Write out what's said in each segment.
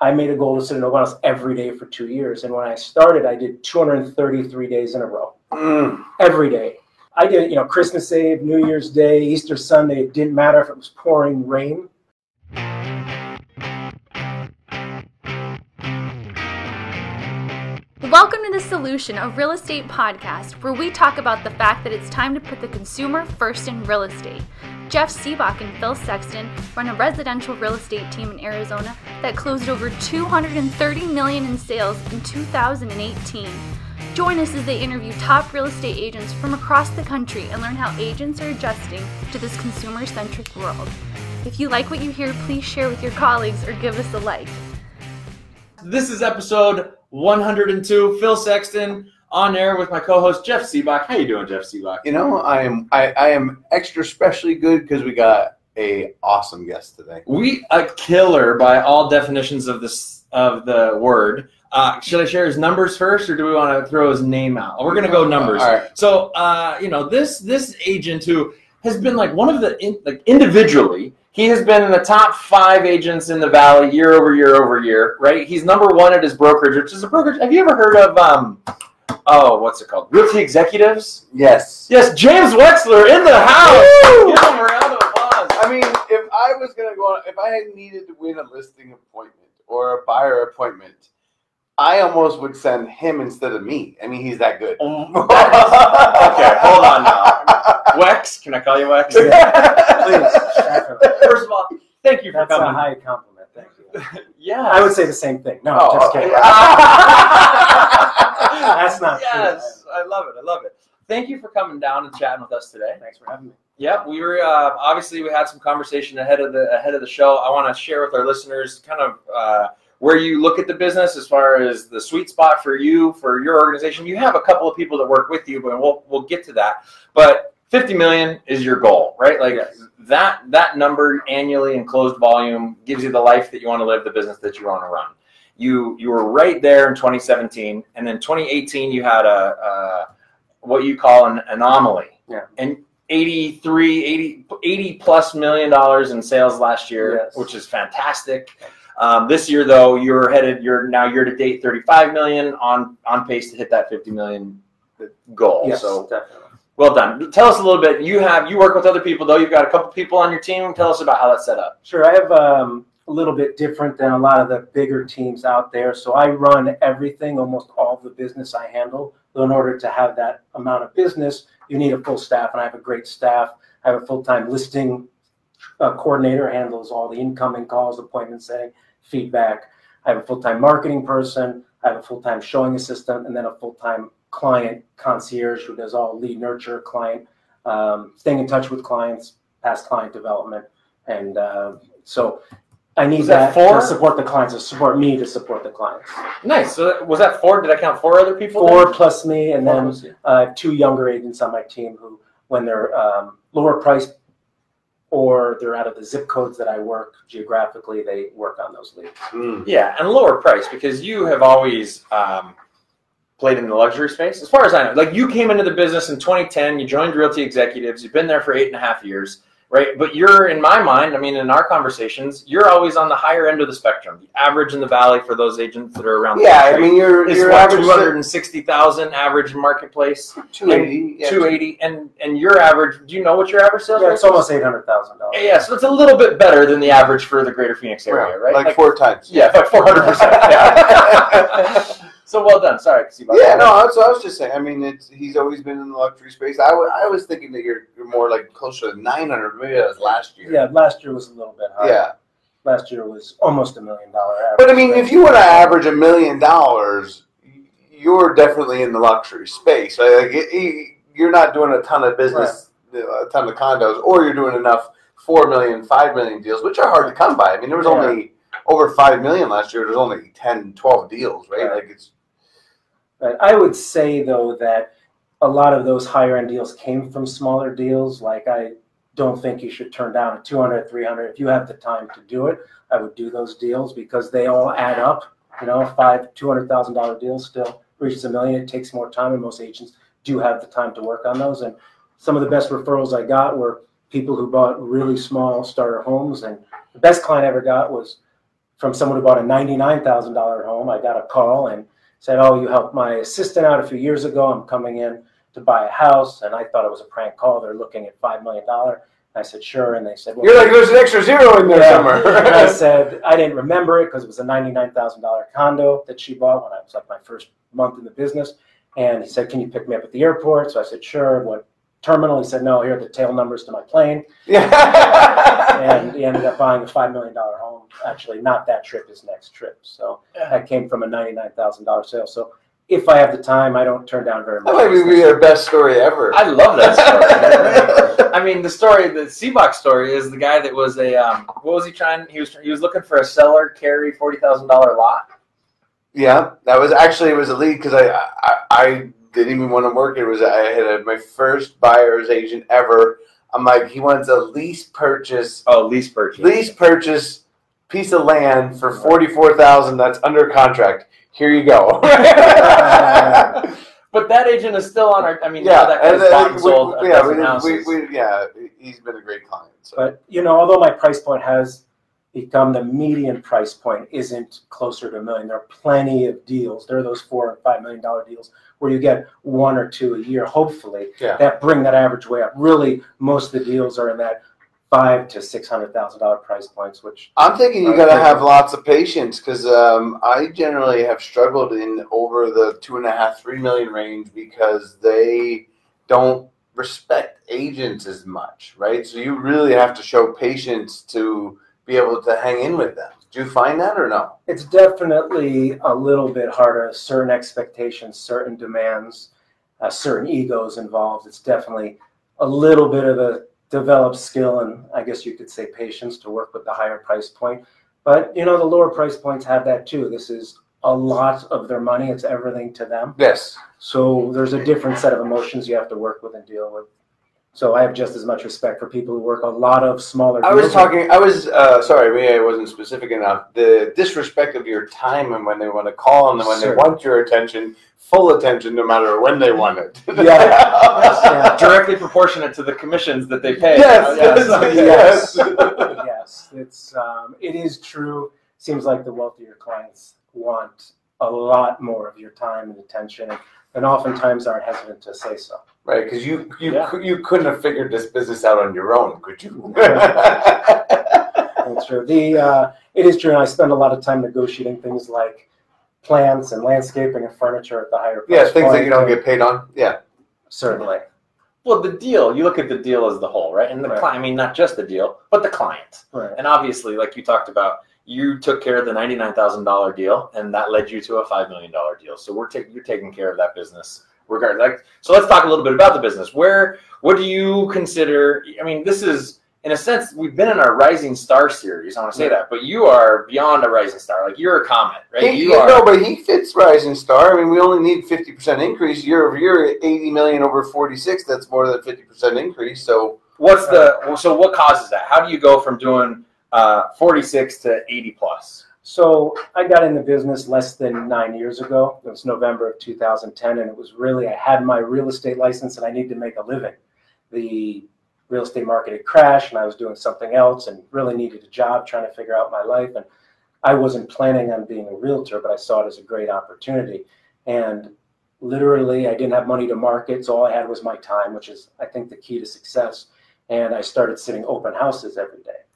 I made a goal to sit in house every day for two years. And when I started, I did 233 days in a row, Mm. every day. I did, you know, Christmas Eve, New Year's Day, Easter Sunday. It didn't matter if it was pouring rain. Welcome to the Solution, a real estate podcast where we talk about the fact that it's time to put the consumer first in real estate. Jeff Sibbach and Phil Sexton run a residential real estate team in Arizona that closed over 230 million in sales in 2018. Join us as they interview top real estate agents from across the country and learn how agents are adjusting to this consumer-centric world. If you like what you hear, please share with your colleagues or give us a like. This is episode 102. Phil Sexton on air with my co-host Jeff Sibbach. How you doing, Jeff Sibbach? You know, I am I, I am extra specially good because we got a awesome guest today. We a killer by all definitions of this of the word. Uh, should I share his numbers first, or do we want to throw his name out? We're gonna go numbers. All right. So, uh, you know, this this agent who has been like one of the in, like individually, he has been in the top five agents in the valley year over year over year. Right? He's number one at his brokerage, which is a brokerage. Have you ever heard of um? Oh, what's it called? Realty Executives. Yes. Yes, James Wexler in the house. Woo! Give him a round of applause. I mean, if I was gonna go on, if I had needed to win a listing appointment or a buyer appointment, I almost would send him instead of me. I mean, he's that good. Um, okay, hold on now. Wex, can I call you Wex? Please. First of all, thank you for That's a high compliment. Thank you. yeah. I would say the same thing. No, Oh, just kidding. That's not true. Yes, I love it. I love it. Thank you for coming down and chatting with us today. Thanks for having me. Yep, we were uh, obviously we had some conversation ahead of the ahead of the show. I want to share with our listeners kind of uh, where you look at the business as far as the sweet spot for you for your organization. You have a couple of people that work with you, but we'll we'll get to that. But 50 million is your goal, right? Like Yes. that that number annually in closed volume gives you the life that you want to live, the business that you want to run. You you were right there in 2017, and then 2018 you had a, a what you call an anomaly. Yeah. And 83, 80, 80 plus million dollars in sales last year, Yes. which is fantastic. Um, this year, though, you're headed. You're now year to date 35 million on on pace to hit that 50 million goal. Yes, So definitely. well done. Tell us a little bit. You have you work with other people though. You've got a couple people on your team. Tell us about how that's set up. Sure, I have um, a little bit different than a lot of the bigger teams out there. So I run everything, almost all of the business I handle. So in order to have that amount of business, you need a full staff, and I have a great staff. I have a full-time listing uh, coordinator handles all the incoming calls, appointment setting, feedback. I have a full-time marketing person. I have a full-time showing assistant, and then a full-time client concierge who does all lead nurture, client um, staying in touch with clients, past client development, and uh, so I need Was that that, four? to support the clients, to support me to support the clients. Nice. So was that four? Did I count four other people? Four there? plus me, and Four then uh, two younger agents on my team who, when they're um, lower priced or they're out of the zip codes that I work geographically, they work on those leads. Mm. Yeah, and lower price because you have always um, played in the luxury space. As far as I know, like you came into the business in 2010, you joined Realty Executives, you've been there for eight and a half years, right? But you're, in my mind, I mean, in our conversations, you're always on the higher end of the spectrum. The average in the valley for those agents that are around. the Yeah, I country mean, your is your what, average 260,000 average marketplace, two eighty. Yeah, 280, and and your average. Do you know what your average sales? Yeah, it's is? almost eight hundred thousand dollars. Yeah, so it's a little bit better than the average for the greater Phoenix area, right? Like, four times. Yeah, like four hundred percent. Yeah. so well done. Sorry, Steve. Yeah, no, that's what I was just saying. I mean, it's he's always been in the luxury space. I was thinking that you're, you're more like closer to 900. Maybe that was last year. Yeah, last year was a little bit higher. Yeah. Last year was almost a million dollar average. But I mean, if you want to average a million dollars, you're definitely in the luxury space. Like, like, it- it- you're not doing a ton of business, a ton of condos, or you're doing enough four million, five million deals, which are hard to come by. I mean, there was Yeah. only over five million last year. There's only 10, 12 deals, right? Right. Like it's But I would say though that a lot of those higher end deals came from smaller deals. Like I don't think you should turn down a 200, 300. If you have the time to do it, I would do those deals because they all add up. You know, five, two hundred thousand dollar deals still reaches a million. It takes more time, and most agents do have the time to work on those. And some of the best referrals I got were people who bought really small starter homes. And the best client I ever got was from someone who bought a $99,000 home. I got a call and said, "Oh, you helped my assistant out a few years ago. I'm coming in to buy a house." And I thought it was a prank call. They're looking at $5 million. I said, "Sure." And they said, well, You're like, there's an extra zero in there Yeah. somewhere. and I said I didn't remember it because it was a ninety-nine thousand dollar condo that she bought when I was like my first month in the business. And he said, "Can you pick me up at the airport?" So I said, "Sure." What terminal? He said, "No. Here are the tail numbers to my plane." yeah. And he ended up buying a five million dollar home. Actually, not that trip. His next trip. So that came from a ninety-nine thousand dollar sale. So if I have the time, I don't turn down very much. That might be business. your best story ever. I love that story. I mean, the story, the Sibbach's story, is the guy that was a um, what was he trying? He was he was looking for a seller carry forty thousand dollar lot. Yeah, that was actually it was a lead because I, I I didn't even want to work. It was I had a, my first buyer's agent ever. I'm like he wants a lease purchase, Oh, lease purchase. lease purchase piece of land for forty four thousand. That's under contract. Here you go. But that agent is still on our. I mean, yeah, that and guy's bought and we, sold a yeah, we, dozen didn't- houses. we, we, yeah, he's been a great client. So. But you know, although my price point has become the median price point, isn't closer to a million. There are plenty of deals. There are those four and five million dollar deals where you get one or two a year, hopefully, Yeah. that bring that average way up. Really, most of the deals are in that five to six hundred thousand dollar price points, which I'm thinking you got to have lots of patience because um, I generally have struggled in over the two and a half, three million range because they don't respect agents as much, right? So you really have to show patience to be able to hang in with them. Do you find that or no? it's definitely a little bit harder. Certain expectations, certain demands, uh, certain egos involved. It's definitely a little bit of a developed skill and I guess you could say patience to work with the higher price point. But you know, the lower price points have that too. This is a lot of their money. It's everything to them. Yes. So there's a different set of emotions you have to work with and deal with. So I have just as much respect for people who work a lot of smaller. I was talking. I was uh, sorry, maybe I wasn't specific enough. The disrespect of your time and when they want to call and when Sure. they want your attention, full attention, no matter when they want it. Yeah. Yeah. directly proportionate to the commissions that they pay. Yes, Uh, yes, yes. yes, it's um, it is true. Seems like the wealthier clients want a lot more of your time and attention, and, and oftentimes aren't hesitant to say so. Right, because you you Yeah. you couldn't have figured this business out on your own, could you? That's true. The uh, it is true, and I spend a lot of time negotiating things like plants and landscaping and furniture at the higher price yeah, things that you don't get paid on. Yeah, certainly. Well, the deal. You look at the deal as the whole, right? And the Right. client. I mean, not just the deal, but the client. Right. And obviously, like you talked about, you took care of the ninety-nine thousand dollar deal, and that led you to a five million dollar deal. So we're taking you're taking care of that business, regardless. Like, so let's talk a little bit about the business. Where what do you consider? I mean, this is in a sense we've been in our rising star series. I want to say that, but you are beyond a rising star. Like you're a comet, right? he, you are. know, but he fits Rising Star. I mean, we only need fifty percent increase year over year. Eighty million over forty six. That's more than fifty percent increase. So What's the so what causes that? How do you go from doing uh, 46 to 80 plus? So I got in the business less than nine years ago. It was November of 2010, and it was really I had my real estate license and I needed to make a living. The real estate market had crashed, and I was doing something else, and really needed a job, trying to figure out my life. And I wasn't planning on being a realtor, but I saw it as a great opportunity. And literally, I didn't have money to market, so all I had was my time, which is I think the key to success. And I started sitting open houses every day.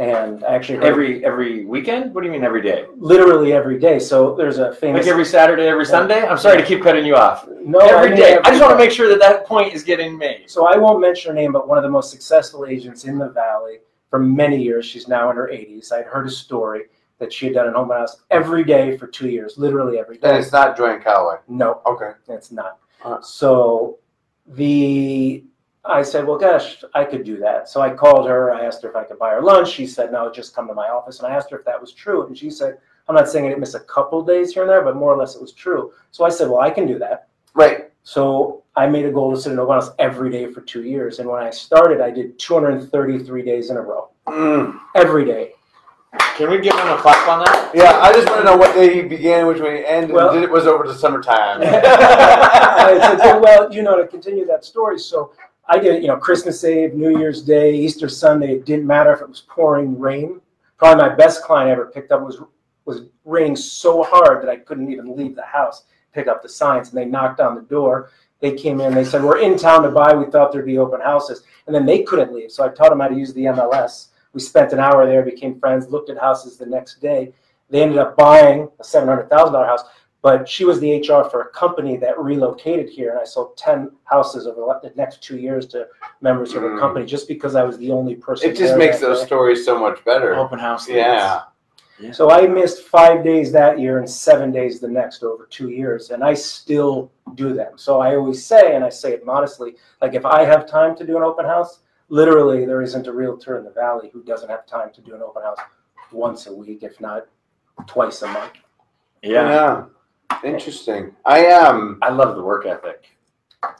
And I actually heard Every every weekend? What do you mean every day? literally every day. So there's a famous Like every Saturday, every Sunday? I'm sorry to keep cutting you off. no every mean day. every I just want to make sure that that point is getting made. So I won't mention her name, but one of the most successful agents in the valley for many years. She's now in her 80s. I'd heard a story that she had done an home house every day for two years, literally every then day. it's not Joanne Calloway. No, Okay. it's not. So the I said, well, gosh, I could do that. So I called her. I asked her if I could buy her lunch. She said, no, just come to my office. And I asked her if that was true. And she said, I'm not saying I didn't miss a couple days here and there, but more or less it was true. So I said, well, I can do that. Right. So I made a goal to sit in open house every day for two years. And when I started, I did 233 days in a row, Mm. every day. Can we give him a clap on that? Yeah, I just want to know what day he began, which way he ended. Well- and it was over the summertime. I said, well, you know, to continue that story. So I did, you know, Christmas Eve, New Year's Day, Easter Sunday. It didn't matter if it was pouring rain Probably my best client I ever picked up was was raining so hard that I couldn't even leave the house, pick up the signs, and they knocked on the door. They came in, they said, We're in town to buy. We thought there'd be open houses. And then they couldn't leave. So I taught them how to use the MLS. We spent an hour there, became friends, looked at houses the next day. They ended up buying a $700,000 house, but she was the HR for a company that relocated here. And I sold 10 houses over the next two years to members of her Mm. company just because I was the only person. It just there makes that those day. stories so much better. Open house. Yeah. So I missed five days that year and seven days the next over two years, and I still do them. So I always say, and I say it modestly, like if I have time to do an open house, literally there isn't a realtor in the valley who doesn't have time to do an open house once a week, if not twice a month. Yeah. Interesting. I um I love the work ethic.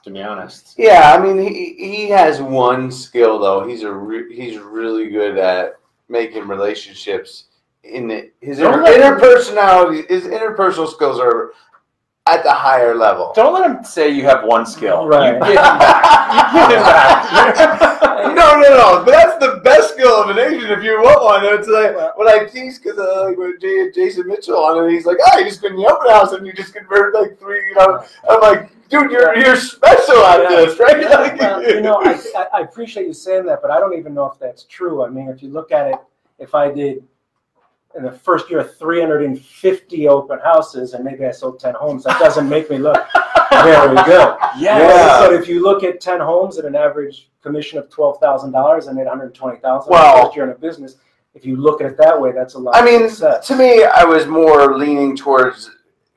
To be honest. yeah, I mean he he has one skill though. He's a re- he's really good at making relationships in it. His inter- interpersonality his interpersonal skills are at the higher level. Don't let him say you have one skill. Right. You give him back. You give him back. no, no, no. But that's the best skill of an agent if you want one. It's like when I tease because uh, like with J- Jason Mitchell on it, he's like, "Oh, you just been in the open house and you just converted like three." You know, I'm like, "Dude, you're you're special at this, right?" Like, Well, you know, I, I- I appreciate you saying that, but I don't even know if that's true. I mean, if you look at it, if I did in the first year 350 open houses and maybe I sold 10 homes, that doesn't make me look very good. Yeah. But if you look at 10 homes at an average commission of $12,000, I made 120,000 Well- first year in a business. If you look at it that way, that's a lot. I mean, to me, I was more leaning towards.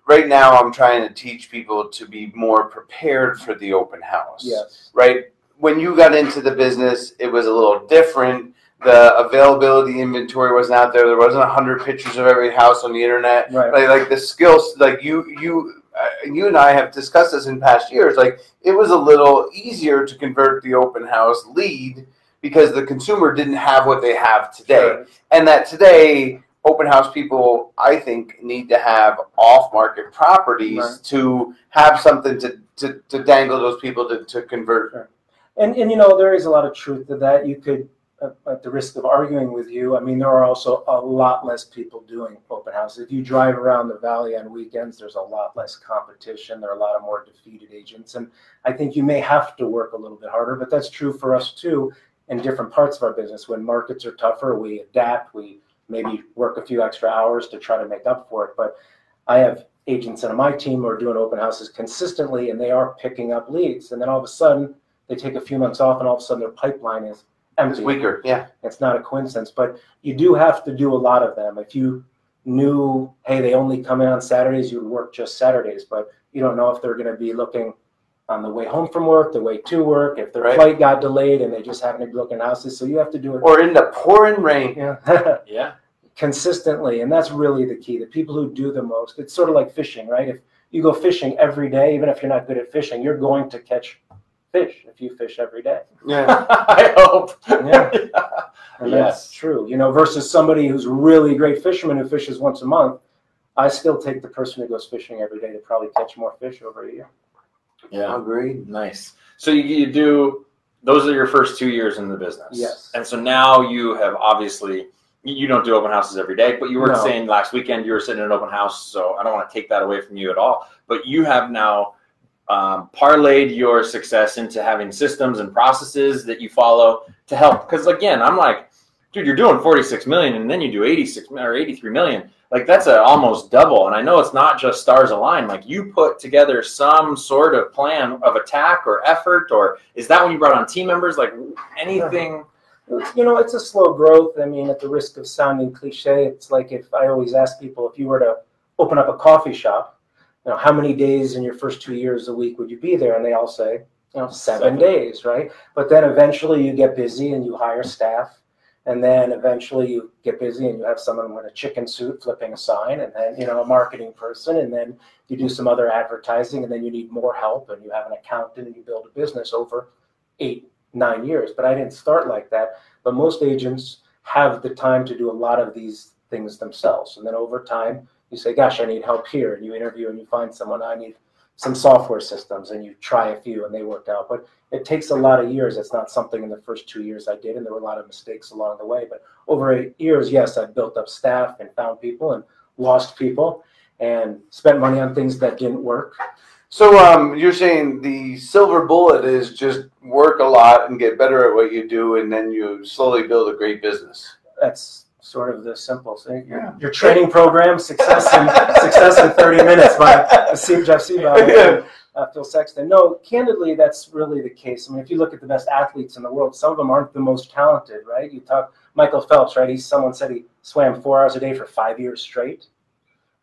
Right now, I'm trying to teach people to be more prepared for the open house. yes. right? When you got into the business, it was a little different. The availability inventory wasn't out there. There wasn't a hundred pictures of every house on the internet. Right. Like, like the skills, like you, you, uh, you and I have discussed this in past years. Like it was a little easier to convert the open house lead because the consumer didn't have what they have today, Sure. and that today open house people, I think, need to have off-market properties Right. to have something to, to, to dangle those people to, to convert And, and you know, there is a lot of truth to that. You could, at- the risk of arguing with you, I mean, there are also a lot less people doing open houses. If you drive around the valley on weekends, there's a lot less competition. There are a lot of more defeated agents. And I think you may have to work a little bit harder, but that's true for us too in different parts of our business. When markets are tougher, we adapt, we maybe work a few extra hours to try to make up for it. But I have agents on my team who are doing open houses consistently and they are picking up leads. And then all of a sudden, they take a few months off and all of a sudden their pipeline is It's weaker, yeah. It's not a coincidence, but you do have to do a lot of them. If you knew, hey, they only come in on Saturdays, you would work just Saturdays, but you don't know if they're going to be looking on the way home from work, the way to work, if their Right. flight got delayed and they just happen to be looking houses. So you have to do it Or in the pouring rain. yeah, Yeah. consistently. And that's really the key. The people who do the most, it's sort of like fishing, right? If you go fishing every day, even if you're not good at fishing, you're going to catch fish if you fish every day. Yeah. I hope. Yeah. And that's Yes. true, you know, versus somebody who's really great fisherman who fishes once a month. I still take the person who goes fishing every day to probably catch more fish over a year. Yeah. Agreed. Nice. So you, you do those are your first two years in the business. Yes. And so now you have obviously you you don't do open houses every day, but you were No. saying last weekend you were sitting in an open house, so I don't want to take that away from you at all. But you have now um, parlayed your success into having systems and processes that you follow to help. Because again, I'm like, dude, you're doing 46 million, and then you do 86 or 83 million. Like that's a almost double. And I know it's not just stars align. Like you put together some sort of plan of attack or effort, or is that when you brought on team members? Like anything? You know, it's a slow growth. I mean, at the risk of sounding cliche, it's like if I always ask people if you were to open up a coffee shop, you know, how many days in your first two years a week would you be there? And they all say, you know, seven Seven. days, right? But then eventually you get busy and you hire staff. And then eventually you get busy and you have someone in a chicken suit flipping a sign, and then, you know, a marketing person, and then you do some other advertising, and then you need more help, and you have an accountant, and you build a business over eight, nine years. But I didn't start like that. But most agents have the time to do a lot of these things themselves. And then over time, you say, gosh, I need help here. And you interview and you find someone, I need some software systems and you try a few and they work out. But it takes a lot of years. It's not something in the first two years I did, and there were a lot of mistakes along the way. But over eight years, yes, I built up staff and found people and lost people and spent money on things that didn't work. So um, you're saying the silver bullet is just work a lot and get better at what you do, and then you slowly build a great business. That's sort of the simple thing. Your, your training program, success in success in 30 minutes by Jeff Sibbach and uh, Phil Sexton. No, candidly, that's really the case. I mean, if you look at the best athletes in the world, some of them aren't the most talented, right? You talk Michael Phelps, right? He's someone said he swam four hours a day for five years straight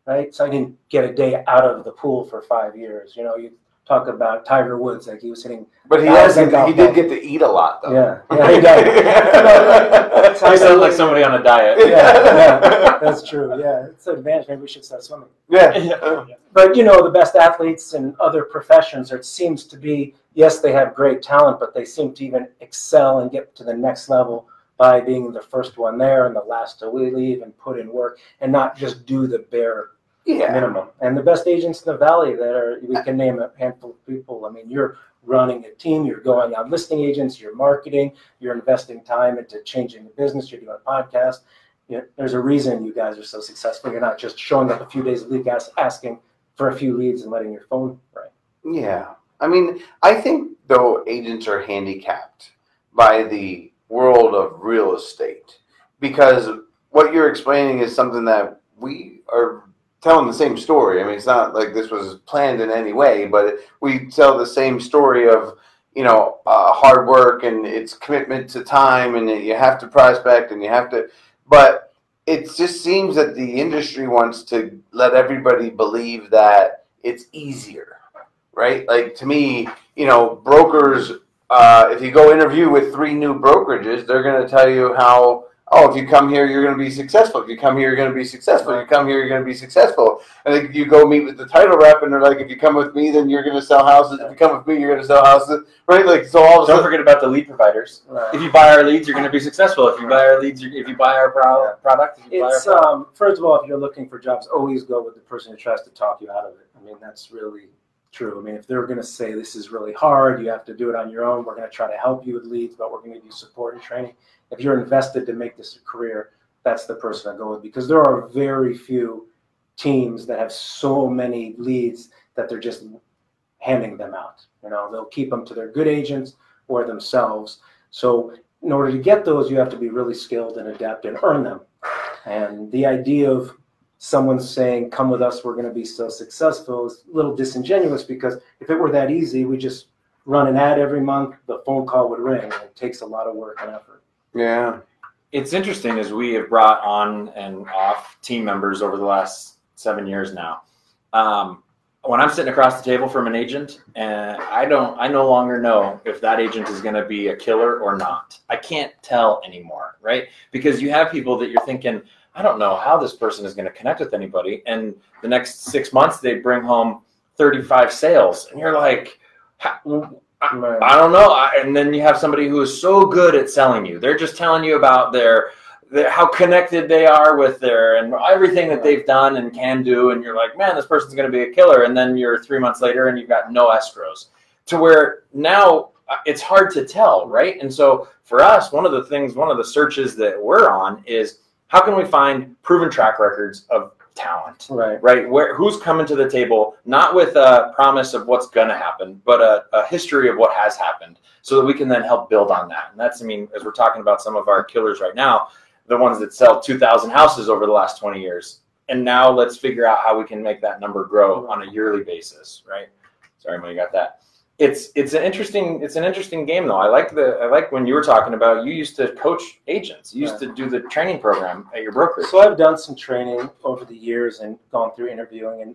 right? So I didn't get a day out of the pool for five years. You know, you talk about Tiger Woods, like he was hitting. But he has he did get to eat a lot though. Yeah, yeah, he does. I sound like somebody on a diet. Yeah, yeah, that's true. Yeah, it's an advantage. Maybe we should start swimming. Yeah. But you know, the best athletes in other professions, it seems to be yes, they have great talent, but they seem to even excel and get to the next level by being the first one there and the last to leave and put in work and not just do the bare yeah. minimum. And the best agents in the valley that are we can name a handful of people. I mean, you're running a team, you're going out listing agents, you're marketing, you're investing time into changing the business, you're doing a podcast. You know, there's a reason you guys are so successful. You're not just showing up a few days a week asking for a few leads and letting your phone ring. Yeah. I mean, I think though agents are handicapped by the world of real estate because what you're explaining is something that we are telling the same story. I mean, it's not like this was planned in any way, but we tell the same story of you know uh, hard work and it's commitment to time, and you have to prospect and you have to, but it just seems that the industry wants to let everybody believe that it's easier, right? Like to me, you know, brokers uh, if you go interview with three new brokerages, they're going to tell you how, oh, if you come here, you're going to be successful. If you come here, you're going to be successful. If you come here, you're going to be successful. And then you go meet with the title rep, and they're like, if you come with me, then you're going to sell houses. If you come with me, you're going to sell houses. Right? Like, so all of a Don't forget about the lead providers. Right. If you buy our leads, you're going to be successful. If you buy our leads, if you buy our pro- product, it's, our um, first of all, if you're looking for jobs, always go with the person who tries to talk you out of it. I mean, that's really true. I mean, if they're going to say this is really hard, you have to do it on your own. We're going to try to help you with leads, but we're going to give you support and training. If you're invested to make this a career, that's the person I go with because there are very few teams that have so many leads that they're just handing them out. You know, they'll keep them to their good agents or themselves. So in order to get those, you have to be really skilled and adept and earn them. And the idea of someone saying, "Come with us, we're going to be so successful," is a little disingenuous because if it were that easy, we just run an ad every month, the phone call would ring. It takes a lot of work and effort. Yeah, it's interesting as we have brought on and off team members over the last seven years now. Um, when I'm sitting across the table from an agent, and I don't, I no longer know if that agent is going to be a killer or not. I can't tell anymore, right? Because you have people that you're thinking, I don't know how this person is going to connect with anybody. And the next six months, they bring home 35 sales. And you're like, I, I don't know. And then you have somebody who is so good at selling you. They're just telling you about their, their how connected they are with their and everything that they've done and can do. And you're like, man, this person's going to be a killer. And then you're three months later and you've got no escrows. To where now uh, it's hard to tell, right? And so for us, one of the things, one of the searches that we're on is how can we find proven track records of talent? Right. Right. Where who's coming to the table, not with a promise of what's going to happen, but a, a, history of what has happened, so that we can then help build on that. And that's, I mean, as we're talking about some of our killers right now, the ones that sell 2,000 houses over the last 20 years. And now let's figure out how we can make that number grow on a yearly basis, right? Sorry, you got that it's it's an interesting it's an interesting game though. I like the I like when you were talking about you used to coach agents. You used to do the training program at your brokerage. So I've done some training over the years and gone through interviewing and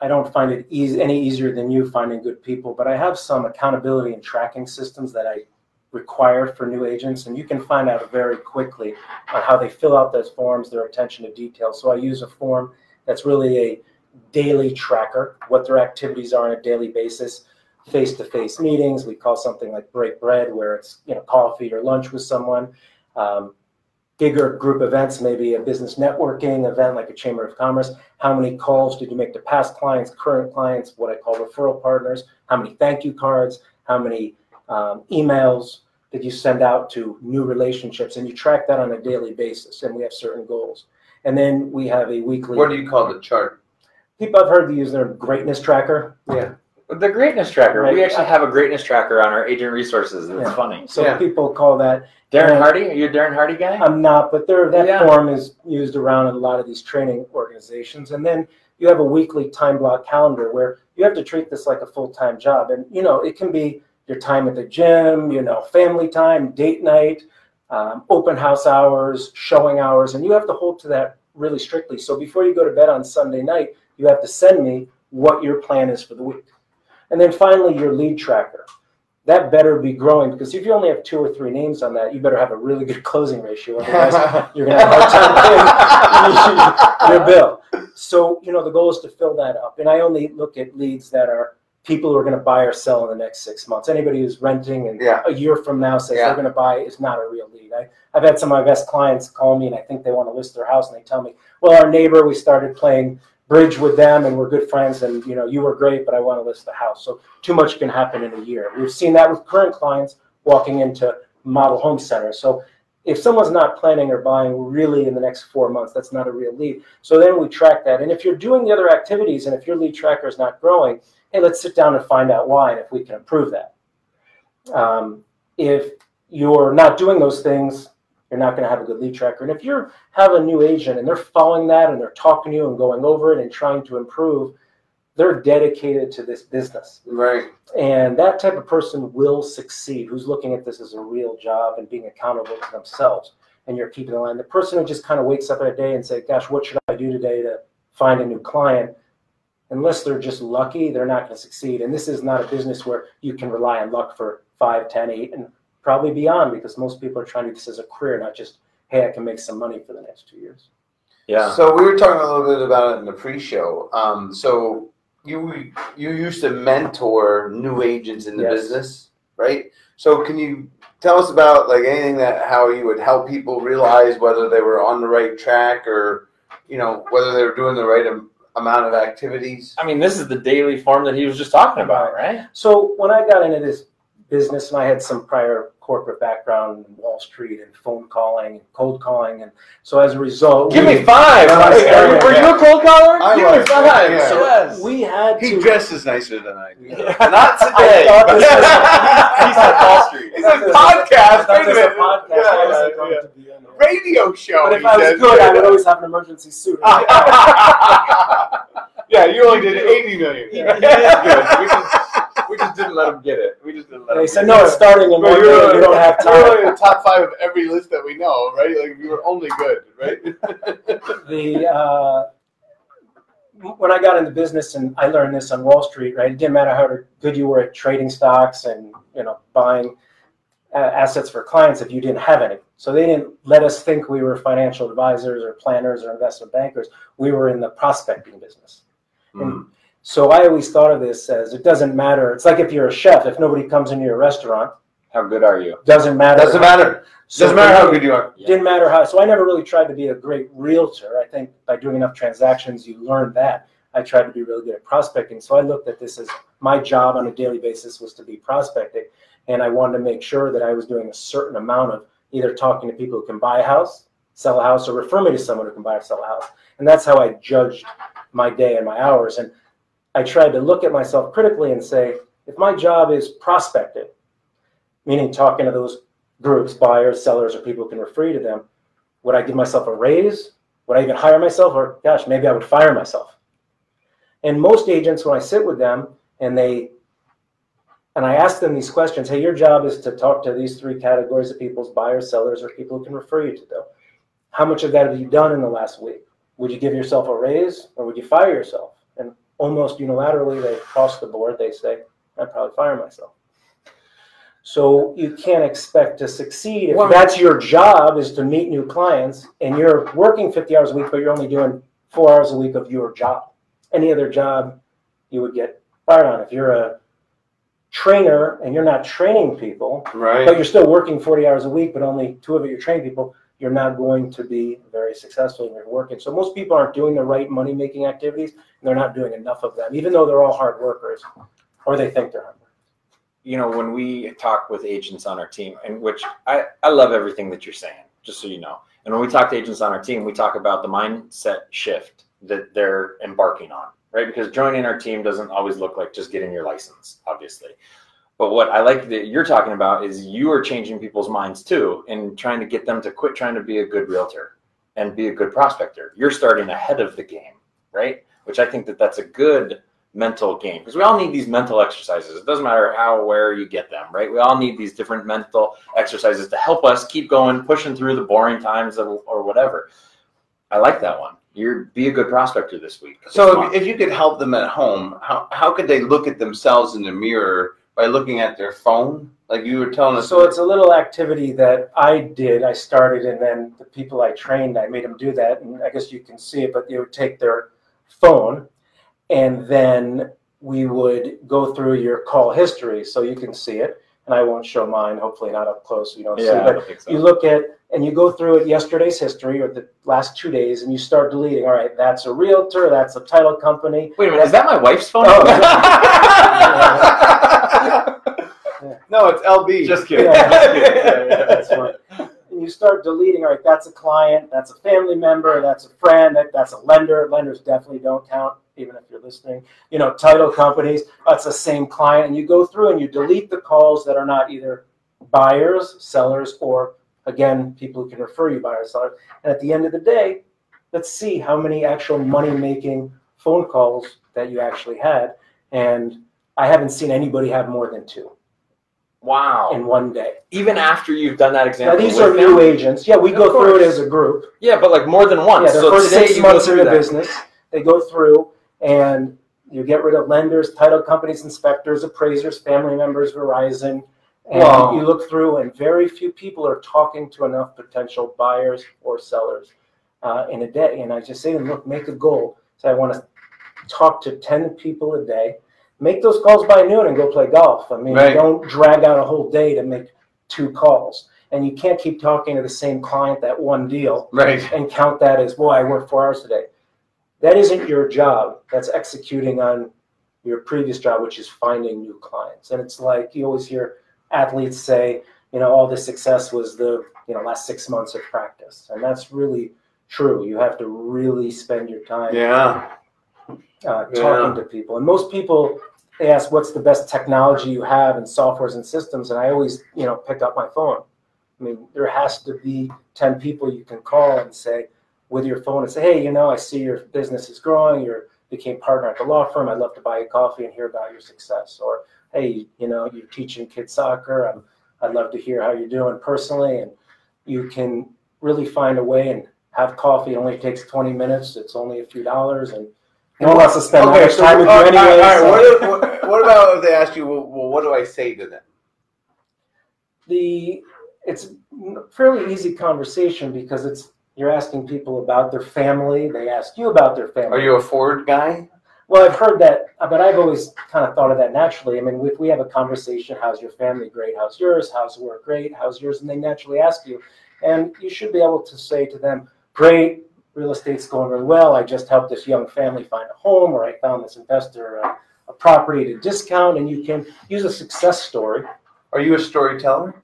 I don't find it easy, any easier than you finding good people, but I have some accountability and tracking systems that I require for new agents and you can find out very quickly on how they fill out those forms, their attention to detail. So I use a form that's really a daily tracker, what their activities are on a daily basis face-to-face meetings. We call something like break bread, where it's you know coffee or lunch with someone. Um, bigger group events, maybe a business networking event like a Chamber of Commerce. How many calls did you make to past clients, current clients, what I call referral partners? How many thank you cards? How many um, emails did you send out to new relationships? And you track that on a daily basis. And we have certain goals. And then we have a weekly. What do you call the chart? People I've heard to use their greatness tracker. Yeah. The greatness tracker. Right. We actually have a greatness tracker on our agent resources. It's Yeah. funny. So Yeah. people call that Darren Hardy, are you a Darren Hardy guy? I'm not, but there that Yeah. form is used around in a lot of these training organizations. And then you have a weekly time block calendar where you have to treat this like a full time job. And you know, it can be your time at the gym, you know, family time, date night, um, open house hours, showing hours, and you have to hold to that really strictly. So before you go to bed on Sunday night, you have to send me what your plan is for the week. And then finally, your lead tracker. That better be growing because if you only have two or three names on that, you better have a really good closing ratio. Otherwise, you're going to have a hard time paying your bill. So, you know, the goal is to fill that up. And I only look at leads that are people who are going to buy or sell in the next six months. Anybody who's renting and Yeah. a year from now says Yeah. they're going to buy is not a real lead. I, I've had some of my best clients call me and I think they want to list their house and they tell me, well, our neighbor, we started playing bridge with them and we're good friends and, you know, you were great, but I want to list the house. So too much can happen in a year. We've seen that with current clients walking into model home centers. So if someone's not planning or buying really in the next four months, that's not a real lead. So then we track that. And if you're doing the other activities and if your lead tracker is not growing, hey, let's sit down and find out why and if we can improve that. Um, if you're not doing those things, you're not going to have a good lead tracker. And if you have a new agent and they're following that and they're talking to you and going over it and trying to improve, they're dedicated to this business. Right. And that type of person will succeed, who's looking at this as a real job and being accountable to themselves. And you're keeping the line. The person who just kind of wakes up in a day and say, gosh, what should I do today to find a new client? Unless they're just lucky, they're not going to succeed. And this is not a business where you can rely on luck for five, ten, eight, and probably beyond because most people are trying to do this as a career, not just, hey, I can make some money for the next two years. yeah. So we were talking a little bit about it in the pre-show. Um, so you you used to mentor new agents in the Yes. business, right? So can you tell us about like anything that how you would help people realize whether they were on the right track or you know whether they were doing the right am- amount of activities? I mean, this is the daily form that he was just talking about, right? So when I got into this business, and I had some prior corporate background in Wall Street and phone calling and cold calling, and so as a result, Give we, me five. No, Are you- yeah, were you a cold caller? I Give me five. yeah. So yes. we had He to. dresses nicer than I do. Not today. I was- He's on Wall Street. It's I a thought this was- podcast. Wait a minute. a podcast. Yeah, yeah, yeah. to be in. Radio show. But if I was says. good, I would always have an emergency suit. yeah, you only did eighty million. He- he is good. We just, didn't let him get it. We just didn't let They said, no, it's starting in one day. You don't have you're in time. the top five of every list that we know, right? Like you were only good, right? The uh, when I got into business, and I learned this on Wall Street, right? It didn't matter how good you were at trading stocks and you know buying uh, assets for clients if you didn't have any. So they didn't let us think we were financial advisors or planners or investment bankers. We were in the prospecting business. Mm. So I always thought of this as it doesn't matter. It's like if you're a chef, if nobody comes into your restaurant, How good are you? doesn't matter. Doesn't matter. So Doesn't matter how good you are. Yeah. Didn't matter how. So I never really tried to be a great realtor. I think by doing enough transactions, you learn that. I tried to be really good at prospecting. So I looked at this as my job on a daily basis was to be prospecting, and I wanted to make sure that I was doing a certain amount of either talking to people who can buy a house, sell a house, or refer me to someone who can buy or sell a house. And that's how I judged my day and my hours. And I tried to look at myself critically and say, if my job is prospecting, meaning talking to those groups, buyers, sellers, or people who can refer you to them, would I give myself a raise? Would I even hire myself? Or gosh, maybe I would fire myself. And most agents, when I sit with them and they and I ask them these questions, hey, your job is to talk to these three categories of people's buyers, sellers, or people who can refer you to them. How much of that have you done in the last week? Would you give yourself a raise or would you fire yourself? And almost unilaterally, they cross the board, they say, I'd probably fire myself. So you can't expect to succeed if Well- that's your job is to meet new clients and you're working 50 hours a week, but you're only doing four hours a week of your job. Any other job you would get fired on. If you're a trainer and you're not training people, right? but Right. you're still working 40 hours a week, but only two of it you're training people, you're not going to be very successful in your work. And So most people aren't doing the right money making activities, and they're not doing enough of them, even though they're all hard workers, or they think they're hard. you know, when we talk with agents on our team, and which I, I love everything that you're saying, just so you know. And when we talk to agents on our team, we talk about the mindset shift that they're embarking on, right? Because joining our team doesn't always look like just getting your license, obviously. But what I like that you're talking about is you are changing people's minds too and trying to get them to quit trying to be a good realtor and be a good prospector. You're starting ahead of the game, right? Which I think that that's a good mental game because we all need these mental exercises. It doesn't matter how where you get them, right? We all need these different mental exercises to help us keep going, pushing through the boring times of, or whatever. I like that one. You're be a good prospector this week. So if, if you could help them at home, how, how could they look at themselves in the mirror by looking at their phone? Like you were telling us. So it's a little activity that I did. I started, and then the people I trained, I made them do that. And I guess you can see it, but they would take their phone, and then we would go through your call history, so you can see it. And I won't show mine. Hopefully, not up close, so you don't see. yeah, I But don't think so. you look at and you go through it yesterday's history or the last two days, and you start deleting. All right, that's a realtor. That's a title company. Wait a minute, is that my wife's phone? Oh. no, it's LB. Just kidding. Yeah. Just kidding. Yeah, yeah. That's fine. And you start deleting, all right, that's a client, that's a family member, that's a friend, that, that's a lender. Lenders definitely don't count, even if you're listening. You know, title companies, that's the same client. And you go through and you delete the calls that are not either buyers, sellers, or again, people who can refer you buyers, sellers. And at the end of the day, let's see how many actual money making phone calls that you actually had. And I haven't seen anybody have more than two Wow. in one day. Even after you've done that Now, example. these with are new agents. Yeah, we Of go through it course. as a group. Yeah, but like more than once. Yeah, the so first today six you go months in through the that. business, they go through and you get rid of lenders, title companies, inspectors, appraisers, family members, Verizon. And Wow. you look through, and very few people are talking to enough potential buyers or sellers uh, in a day. And I just say to them, look, make a goal. So I want to talk to 10 people a day. Make those calls by noon and go play golf. I mean, Right. don't drag out a whole day to make two calls. And you can't keep talking to the same client that one deal right. and count that as, boy, I worked four hours today. That isn't your job. That's executing on your previous job, which is finding new clients. And it's like you always hear athletes say, you know, all the success was the, you know, last six months of practice. And that's really true. You have to really spend your time Yeah. Uh, Yeah. talking to people. And most people they ask, "What's the best technology you have in softwares and systems?" And I always, you know, pick up my phone. I mean, there has to be ten people you can call and say with your phone and say, "Hey, you know, I see your business is growing. You became partner at the law firm. I'd love to buy you coffee and hear about your success." Or, "Hey, you know, you're teaching kids soccer. I'm, I'd love to hear how you're doing personally." And you can really find a way and have coffee. It only takes 20 minutes. It's only a few dollars and no one wants to spend that much time with you anyway. all right, so- What, what, what about if they ask you, well, well, what do I say to them? the it's a fairly easy conversation because it's you're asking people about their family. They ask you about their family. Are you a Ford guy? Well, I've heard that, but I've always kind of thought of that naturally. I mean, if we have a conversation, how's your family? Great. How's yours? How's work? Great. How's yours? And they naturally ask you, and you should be able to say to them, "Great, real estate's going really well. I just helped this young family find a home, or I found this investor a, a property at a discount." And you can use a success story. Are you a storyteller?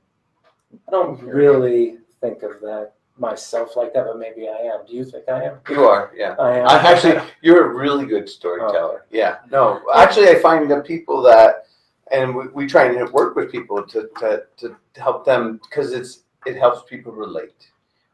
I don't really think of that myself like that, but maybe I am. Do you think I am? You are, yeah. I am. I actually, you're a really good storyteller. Oh. Yeah. No, actually, I find that people that, and we, we try and work with people to, to, to help them because it's it helps people relate,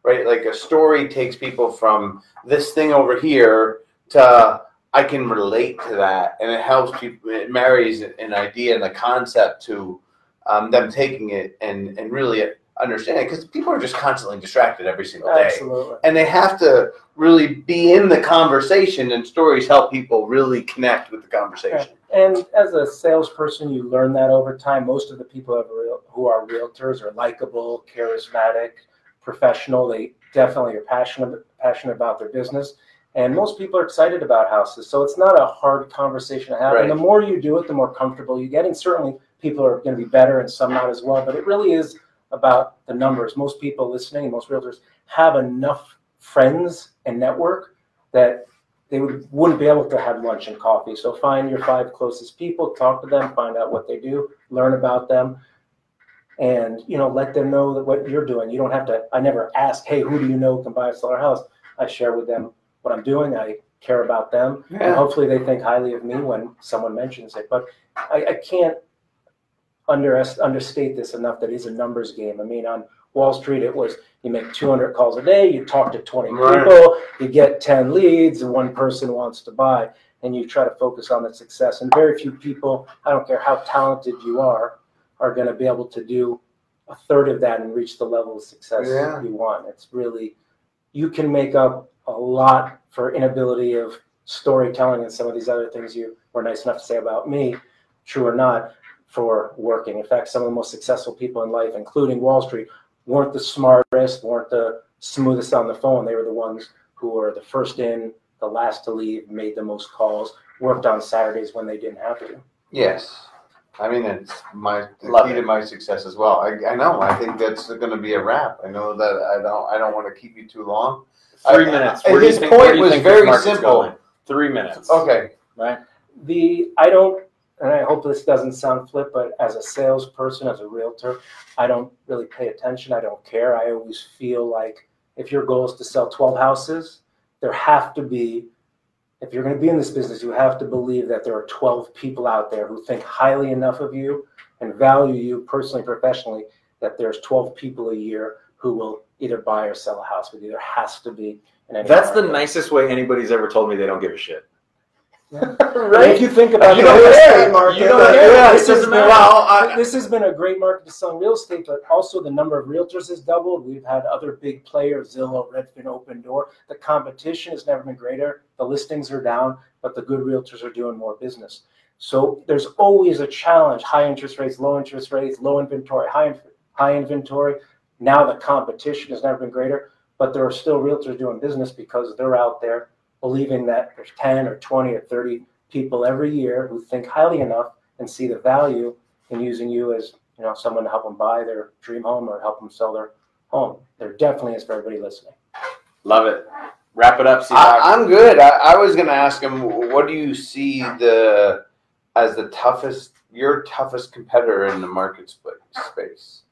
right? Like a story takes people from this thing over here to I can relate to that, and it helps people. It marries an idea and a concept to um, them taking it and and really understanding because people are just constantly distracted every single day Absolutely. and they have to really be in the conversation and stories help people really connect with the conversation And as a salesperson, you learn that over time. Most of the people who, who are realtors are likable, charismatic, professional. They definitely are passionate passionate about their business. And most people are excited about houses, so it's not a hard conversation to have. Right. And the more you do it, the more comfortable you get. And certainly, people are going to be better, and some not as well. But it really is about the numbers. Most people listening, most realtors have enough friends and network that they would, wouldn't be able to have lunch and coffee. So find your five closest people, talk to them, find out what they do, learn about them, and you know let them know that what you're doing. You don't have to. I never ask, hey, who do you know can buy a our house? I share with them what I'm doing. I care about them, and hopefully they think highly of me when someone mentions it. But I, I can't under, understate this enough that it's a numbers game. I mean, on Wall Street, it was you make 200 calls a day, you talk to 20 Right. people, you get 10 leads, and one person wants to buy, and you try to focus on the success. And very few people, I don't care how talented you are, are going to be able to do a third of that and reach the level of success Yeah. you want. It's really, you can make up a lot for inability of storytelling and some of these other things you were nice enough to say about me, true or not, for working. In fact, some of the most successful people in life, including Wall Street, weren't the smartest, weren't the smoothest on the phone. They were the ones who were the first in, the last to leave, made the most calls, worked on Saturdays when they didn't have to. Yes. I mean, it's my the Love key it. to my success as well. I, I know. I think that's going to be a wrap. I know that I don't. I don't want to keep you too long. Three I- minutes. I- Where do you his think- point where do you was very simple. going? Three minutes. Okay. Right. The I don't, and I hope this doesn't sound flip, but as a salesperson, as a realtor, I don't really pay attention. I don't care. I always feel like if your goal is to sell 12 houses, there have to be, if you're going to be in this business, you have to believe that there are 12 people out there who think highly enough of you and value you personally, professionally, that there's 12 people a year who will either buy or sell a house with you. There has to be. That's the nicest way anybody's ever told me they don't give a shit. And If you think about You the real estate market, You don't care. yeah, It this, has been, matter. Well, I- this has been a great market to sell real estate, but also the number of realtors has doubled. We've had other big players, Zillow, Redfin, Opendoor. The competition has never been greater. The listings are down, but the good realtors are doing more business. So there's always a challenge: high interest rates, low interest rates, low inventory, high high inventory. Now the competition has never been greater, but there are still realtors doing business because they're out there believing that there's 10 or 20 or 30 people every year who think highly enough and see the value in using you as you know someone to help them buy their dream home or help them sell their home. There definitely is for everybody listening. Love it. Wrap it up, I, C-Dog. I'm good. I, I was going to ask him, what do you see the as the toughest, your toughest competitor in the market space?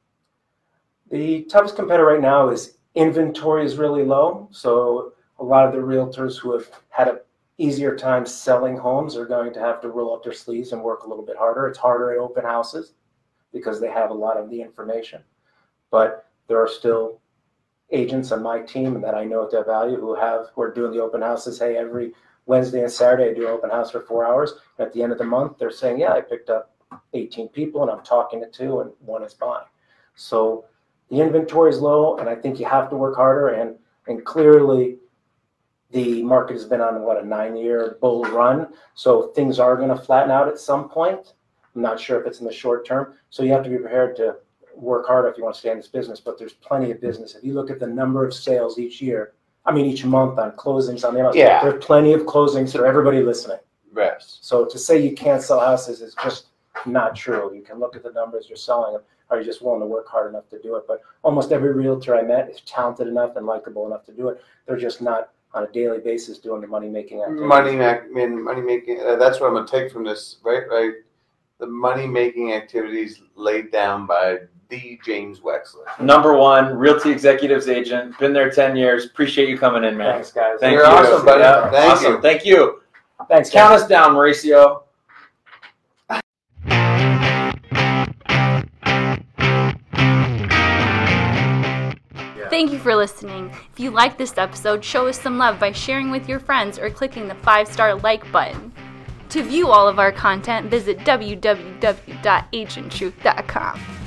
The toughest competitor right now is inventory is really low. So a lot of the realtors who have had a easier time selling homes are going to have to roll up their sleeves and work a little bit harder. It's harder at open houses because they have a lot of the information. But there are still agents on my team that I know at their value who have who are doing the open houses. Hey, every Wednesday and Saturday I do an open house for four hours. And at the end of the month, they're saying, Yeah, I picked up 18 people and I'm talking to two and one is buying. So the inventory is low and I think you have to work harder and and clearly the market has been on what a nine year bull run. So things are going to flatten out at some point. I'm not sure if it's in the short term. So you have to be prepared to work hard if you want to stay in this business. But there's plenty of business. If you look at the number of sales each year, I mean each month on closings on the house, Yeah. there's plenty of closings for everybody listening. Yes. So to say you can't sell houses is just not true. You can look at the numbers you're selling them. Are you just willing to work hard enough to do it? But almost every realtor I met is talented enough and likable enough to do it. They're just not on a daily basis doing the money making activity. Money, ma- I mean, money making. Uh, that's what I'm gonna take from this, right? Right. The money making activities laid down by the James Wexler. Number one, Realty Executives agent. Been there 10 years. Appreciate you coming in, man. Thanks, guys. Thank You're you. awesome, buddy. Yeah, Thank awesome. you. Thank you. Thanks. Count guys. us down, Mauricio. For listening. If you like this episode, show us some love by sharing with your friends or clicking the five star like button. To view all of our content, visit www.agenttruth.com.